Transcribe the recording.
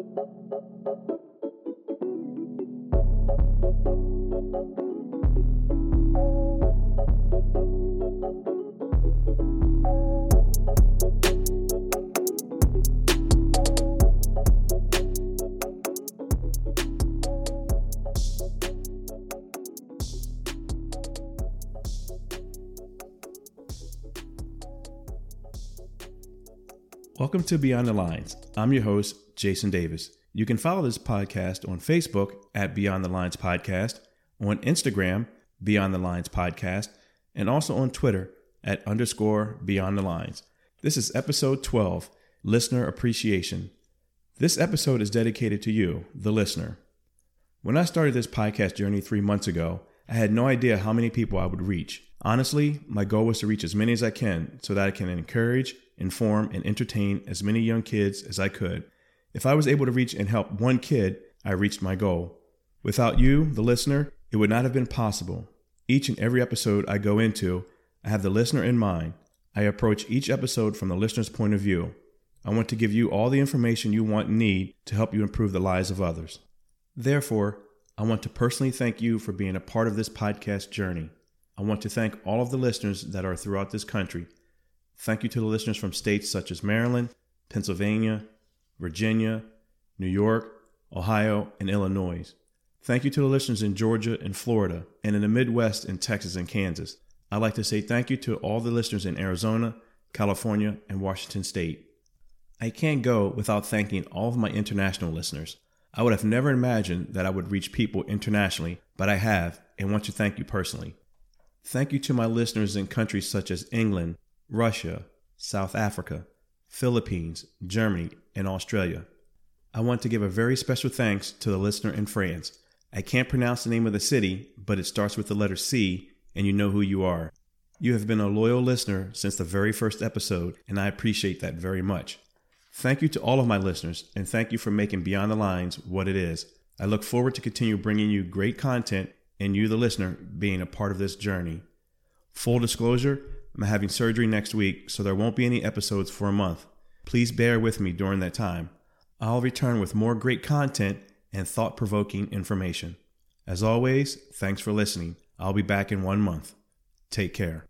Welcome to Beyond the Lines. I'm your host, Jason Davis. You can follow this podcast on Facebook at Beyond the Lines Podcast, on Instagram, Beyond the Lines Podcast, and also on Twitter at underscore Beyond the Lines. This is episode 12, Listener Appreciation. This episode is dedicated to you, the listener. When I started this podcast journey three months ago, I had no idea how many people I would reach. Honestly, my goal was to reach as many as I can so that I can encourage, inform, and entertain as many young kids as I could. If I was able to reach and help one kid, I reached my goal. Without you, the listener, it would not have been possible. Each and every episode I go into, I have the listener in mind. I approach each episode from the listener's point of view. I want to give you all the information you want and need to help you improve the lives of others. Therefore, I want to personally thank you for being a part of this podcast journey. I want to thank all of the listeners that are throughout this country Thank you to the listeners from states such as Maryland, Pennsylvania, Virginia, New York, Ohio, and Illinois. Thank you to the listeners in Georgia and Florida, and in the Midwest in Texas and Kansas. I'd like to say thank you to all the listeners in Arizona, California, and Washington State. I can't go without thanking all of my international listeners. I would have never imagined that I would reach people internationally, but I have, and want to thank you personally. Thank you to my listeners in countries such as England, Russia, South Africa, Philippines, Germany, and Australia. I want to give a very special thanks to the listener in France. I can't pronounce the name of the city, but it starts with the letter C, and you know who you are. You have been a loyal listener since the very first episode, and I appreciate that very much. Thank you to all of my listeners, and thank you for making Beyond the Lines what it is. I look forward to continue bringing you great content and you, the listener, being a part of this journey. Full disclosure, I'm having surgery next week, so there won't be any episodes for a month. Please bear with me during that time. I'll return with more great content and thought provoking information. As always, thanks for listening. I'll be back in one month. Take care.